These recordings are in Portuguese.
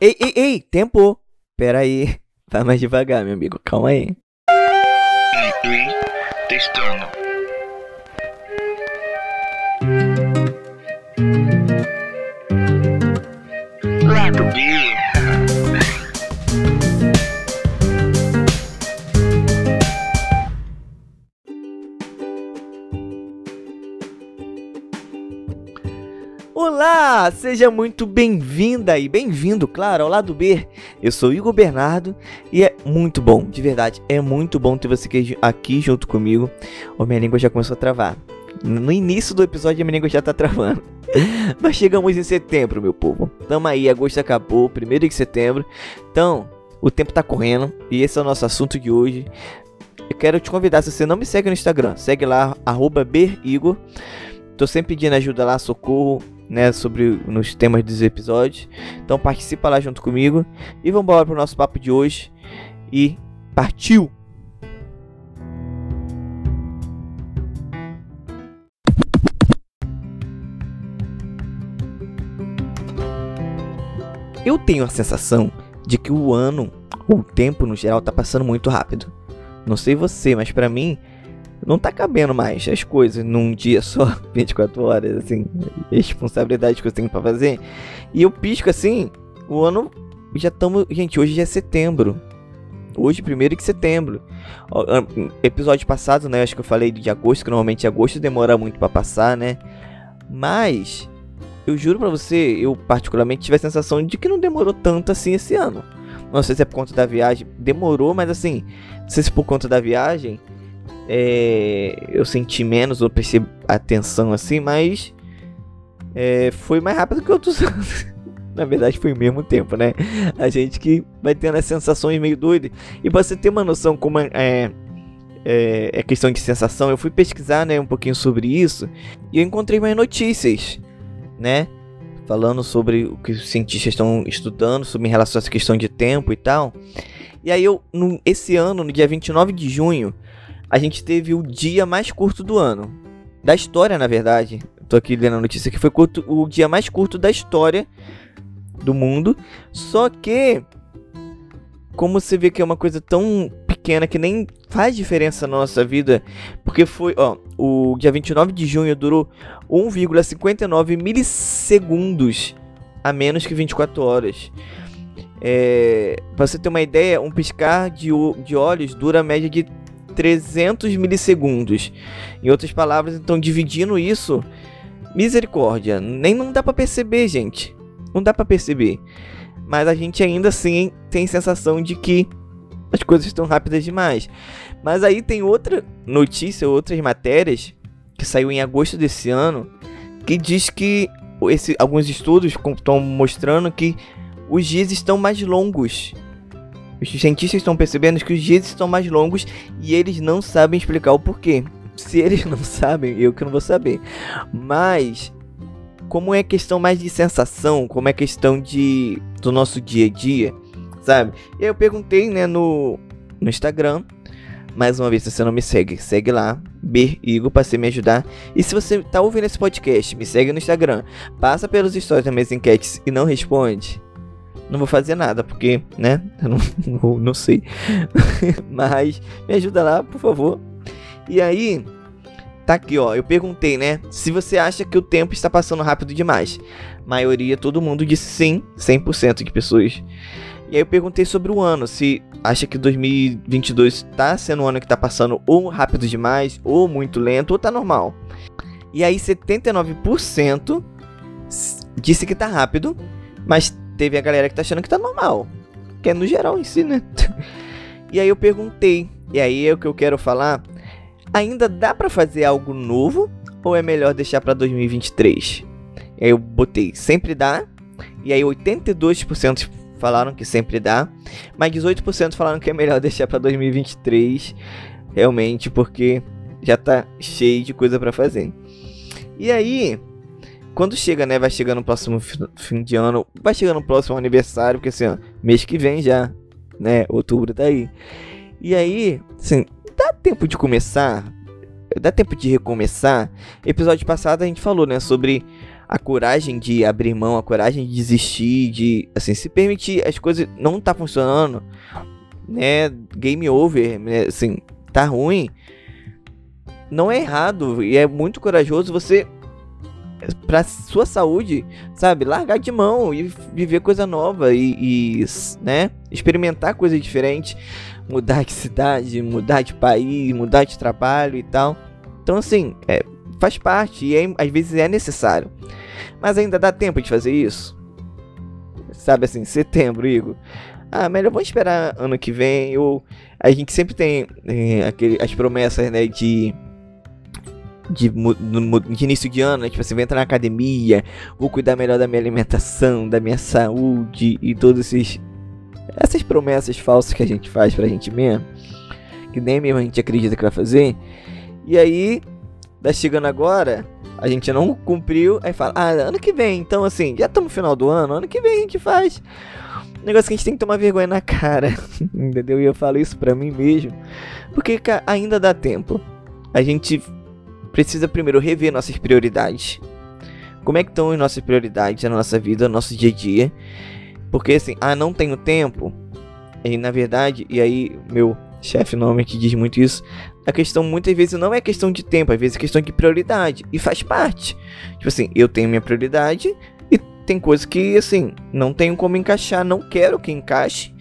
Ei, ei, ei, tempo. Pera aí. Vai mais devagar, meu amigo. Calma aí. Testando. Olá, seja muito bem-vinda e bem-vindo, claro, ao lado B. Eu sou Igor Bernardo e é muito bom, de verdade, é muito bom ter você aqui- junto comigo. Ô, minha língua já começou a travar. No início do episódio, a minha língua já tá travando. Mas chegamos em setembro, meu povo. Tamo aí, agosto acabou, primeiro de setembro. Então, o tempo tá correndo e esse é o nosso assunto de hoje. Eu quero te convidar, se você não me segue no Instagram, segue lá, arroba BerIgor. Tô sempre pedindo ajuda lá, socorro, né, sobre nos temas dos episódios. Então participa lá junto comigo e vamos embora pro nosso papo de hoje e partiu. Eu tenho a sensação de que o ano, ou o tempo no geral, tá passando muito rápido. Não sei você, mas pra mim não tá cabendo mais as coisas num dia só, 24 horas, assim, responsabilidade que eu tenho pra fazer. E eu pisco assim, o ano já estamos, gente, hoje já é setembro. Hoje, primeiro de setembro. Episódio passado, né, acho que eu falei de agosto, que normalmente agosto demora muito pra passar, né? Mas eu juro pra você, eu particularmente tive a sensação de que não demorou tanto assim esse ano. Não sei se é por conta da viagem, demorou, mas assim, não sei se por conta da viagem, é, eu senti menos ou percebi a tensão assim, mas é, foi mais rápido que outros anos. Na verdade, foi o mesmo tempo, né? A gente que vai tendo as sensações meio doidas. E pra você ter uma noção como é, é, é questão de sensação, eu fui pesquisar né, um pouquinho sobre isso e eu encontrei mais notícias, né? Falando sobre o que os cientistas estão estudando, sobre em relação a essa questão de tempo e tal. E aí, eu, no, esse ano, no dia 29 de junho, a gente teve o dia mais curto do ano. Da história, na verdade. Tô aqui lendo a notícia que foi curto, o dia mais curto da história do mundo. Só que, como você vê que é uma coisa tão pequena que nem faz diferença na nossa vida, porque foi, ó, o dia 29 de junho durou 1,59 milissegundos a menos que 24 horas. É, pra você ter uma ideia, um piscar de, de olhos dura a média de 300 milissegundos. Em outras palavras, então dividindo isso, misericórdia, nem não dá pra perceber, gente. Não dá pra perceber. Mas a gente ainda assim tem sensação de que as coisas estão rápidas demais. Mas aí tem outra notícia, outras matérias que saiu em agosto desse ano, que diz que esse, alguns estudos estão mostrando que os dias estão mais longos. Os cientistas estão percebendo que os dias estão mais longos e eles não sabem explicar o porquê. Se eles não sabem, eu que não vou saber. Mas como é questão mais de sensação, como é questão de do nosso dia a dia, sabe? E eu perguntei, né, no no Instagram. Mais uma vez, se você não me segue, segue lá, Berigo, pra você me ajudar. E se você tá ouvindo esse podcast, me segue no Instagram. Passa pelos stories das minhas enquetes e não responde. Não vou fazer nada, porque, né? Eu não, não, sei. Mas me ajuda lá, por favor. E aí, tá aqui, ó. Eu perguntei, né? Se você acha que o tempo está passando rápido demais. Maioria, todo mundo disse sim, 100% de pessoas. E aí eu perguntei sobre o ano, se acha que 2022 tá sendo um ano que tá passando ou rápido demais, ou muito lento, ou tá normal. E aí 79% s- disse que tá rápido, mas teve a galera que tá achando que tá normal. Que é no geral em si, né? e aí eu perguntei, e aí é o que eu quero falar, ainda dá pra fazer algo novo ou é melhor deixar pra 2023? E aí eu botei sempre dá, e aí 82% falaram que sempre dá, mas 18% falaram que é melhor deixar pra 2023, realmente, porque já tá cheio de coisa pra fazer. E aí, quando chega, né, vai chegando no próximo fi- fim de ano, vai chegando no próximo aniversário, porque assim, ó, mês que vem já, né, outubro tá aí. E aí, assim, dá tempo de começar, dá tempo de recomeçar. Episódio passado a gente falou, né, sobre a coragem de abrir mão, a coragem de desistir, de assim, se permitir as coisas não tá funcionando, né? Game over, né? assim, tá ruim. Não é errado e é muito corajoso você pra sua saúde, sabe, largar de mão e viver coisa nova e, e né, experimentar coisas diferentes, mudar de cidade, mudar de país, mudar de trabalho e tal. Então assim, é, faz parte e é, às vezes é necessário. Mas ainda dá tempo de fazer isso? Sabe assim, setembro, Igor. Ah, melhor vamos esperar ano que vem. Ou a gente sempre tem é, aquele, as promessas, né, de de, de, início de ano, né? Tipo, você vai entrar na academia, vou cuidar melhor da minha alimentação, da minha saúde e todos esses. Essas promessas falsas que a gente faz pra gente mesmo, que nem mesmo a gente acredita que vai fazer. E aí, tá chegando agora, a gente não cumpriu, aí fala, ah, ano que vem, então assim, já estamos no final do ano, ano que vem a gente faz. Negócio que a gente tem que tomar vergonha na cara, entendeu? E eu falo isso pra mim mesmo, porque ainda dá tempo. A gente precisa primeiro rever nossas prioridades. Como é que estão as nossas prioridades na nossa vida, no nosso dia a dia? Porque assim, ah, não tenho tempo. E na verdade, e aí meu chefe normalmente diz muito isso, a questão muitas vezes não é questão de tempo, às vezes é questão de prioridade. E faz parte. Tipo assim, eu tenho minha prioridade e tem coisas que assim, não tenho como encaixar, não quero que encaixe,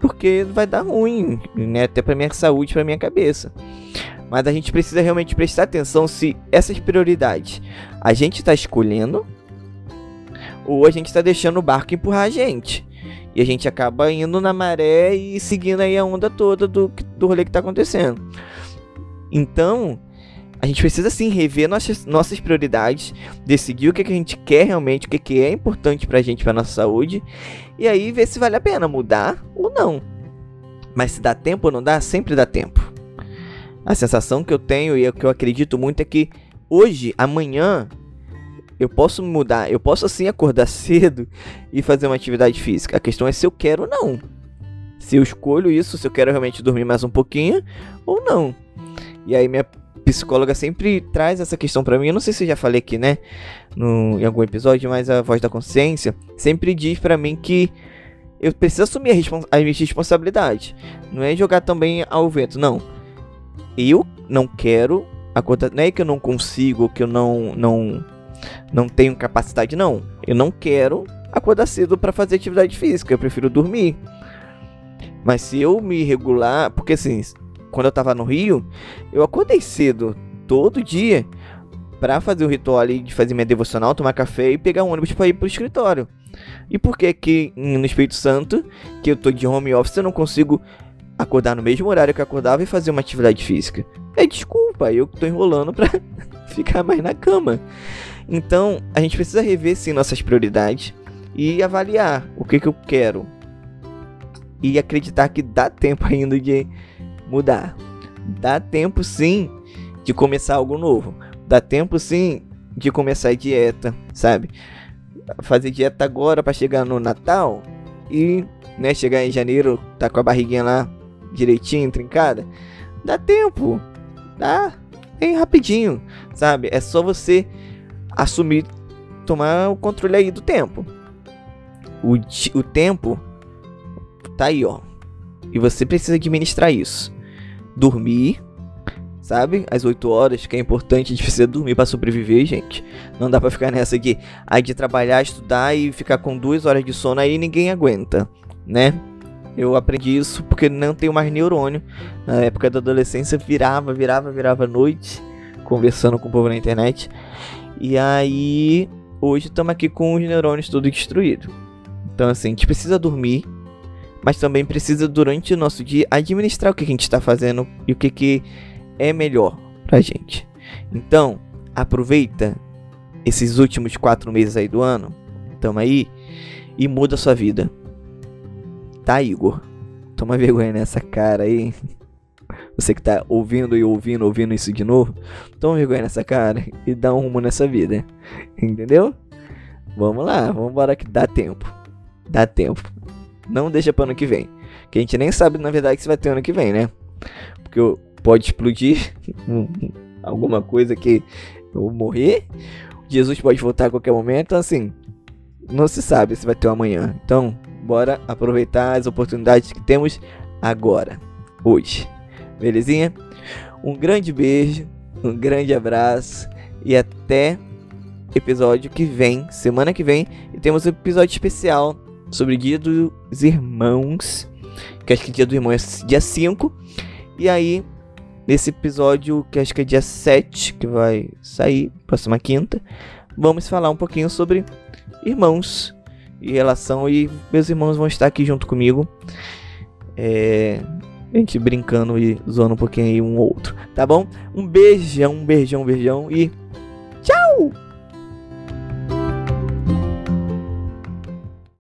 porque vai dar ruim, né? Até pra minha saúde, pra minha cabeça. Mas a gente precisa realmente prestar atenção se essas prioridades a gente está escolhendo ou a gente está deixando o barco empurrar a gente. E a gente acaba indo na maré e seguindo aí a onda toda do, do rolê que está acontecendo. Então, a gente precisa sim rever nossas, nossas prioridades, decidir o que, que a gente quer realmente, o que, que é importante pra gente, pra nossa saúde, e aí ver se vale a pena mudar ou não. Mas se dá tempo ou não dá, sempre dá tempo. A sensação que eu tenho e o que eu acredito muito é que hoje, amanhã, eu posso mudar. Eu posso sim acordar cedo e fazer uma atividade física. A questão é se eu quero ou não. Se eu escolho isso, se eu quero realmente dormir mais um pouquinho ou não. E aí minha psicóloga sempre traz essa questão para mim. Eu não sei se já falei aqui, né, no, em algum episódio, mas a voz da consciência sempre diz para mim que eu preciso assumir a, respons a minha responsabilidade. Não é jogar também ao vento, não eu não quero acordar. Não é que eu não consigo, que eu não, não, não tenho capacidade, não. Eu não quero acordar cedo para fazer atividade física. Eu prefiro dormir. Mas se eu me regular, porque assim, quando eu tava no Rio, eu acordei cedo todo dia para fazer o ritual ali de fazer minha devocional, tomar café e pegar um ônibus para ir pro escritório. E por que que no Espírito Santo, que eu tô de home office, eu não consigo acordar no mesmo horário que eu acordava e fazer uma atividade física. É desculpa, eu tô enrolando pra ficar mais na cama. Então, a gente precisa rever sim nossas prioridades e avaliar o que, que eu quero. E acreditar que dá tempo ainda de mudar. Dá tempo sim de começar algo novo. Dá tempo sim de começar a dieta, sabe? Fazer dieta agora para chegar no Natal e, né, chegar em janeiro, tá com a barriguinha lá direitinho, trincada, dá tempo. Dá. Bem rapidinho, sabe? É só você assumir, tomar o controle aí do tempo. O, o tempo tá aí, ó. E você precisa administrar isso. Dormir, sabe? Às 8 horas, que é importante, a gente precisa dormir para sobreviver, gente. Não dá para ficar nessa aqui, aí de trabalhar, estudar e ficar com duas horas de sono aí ninguém aguenta, né? Eu aprendi isso porque não tenho mais neurônio. Na época da adolescência, virava, virava, virava noite, conversando com o povo na internet. E aí, hoje estamos aqui com os neurônios tudo destruído. Então, assim, a gente precisa dormir, mas também precisa, durante o nosso dia, administrar o que a gente está fazendo e o que, que é melhor pra gente. Então, aproveita esses últimos quatro meses aí do ano, tamo aí, e muda a sua vida. Tá, Igor? Toma vergonha nessa cara aí. Você que tá ouvindo e ouvindo, ouvindo isso de novo, toma vergonha nessa cara e dá um rumo nessa vida. Entendeu? Vamos lá, vamos embora que dá tempo. Dá tempo. Não deixa para ano que vem. Que a gente nem sabe, na verdade, se vai ter ano que vem, né? Porque pode explodir alguma coisa que eu morrer Jesus pode voltar a qualquer momento, assim, não se sabe se vai ter um amanhã. Então, bora aproveitar as oportunidades que temos agora, hoje. Belezinha? Um grande beijo, um grande abraço e até episódio que vem, semana que vem, e temos um episódio especial sobre Dia dos Irmãos, que acho que Dia do Irmão é dia 5. E aí, nesse episódio, que acho que é dia 7, que vai sair, próxima quinta, vamos falar um pouquinho sobre irmãos e relação. E meus irmãos vão estar aqui junto comigo. É, a gente brincando e zoando um pouquinho aí um outro, tá bom? Um beijão, um beijão, um beijão e tchau!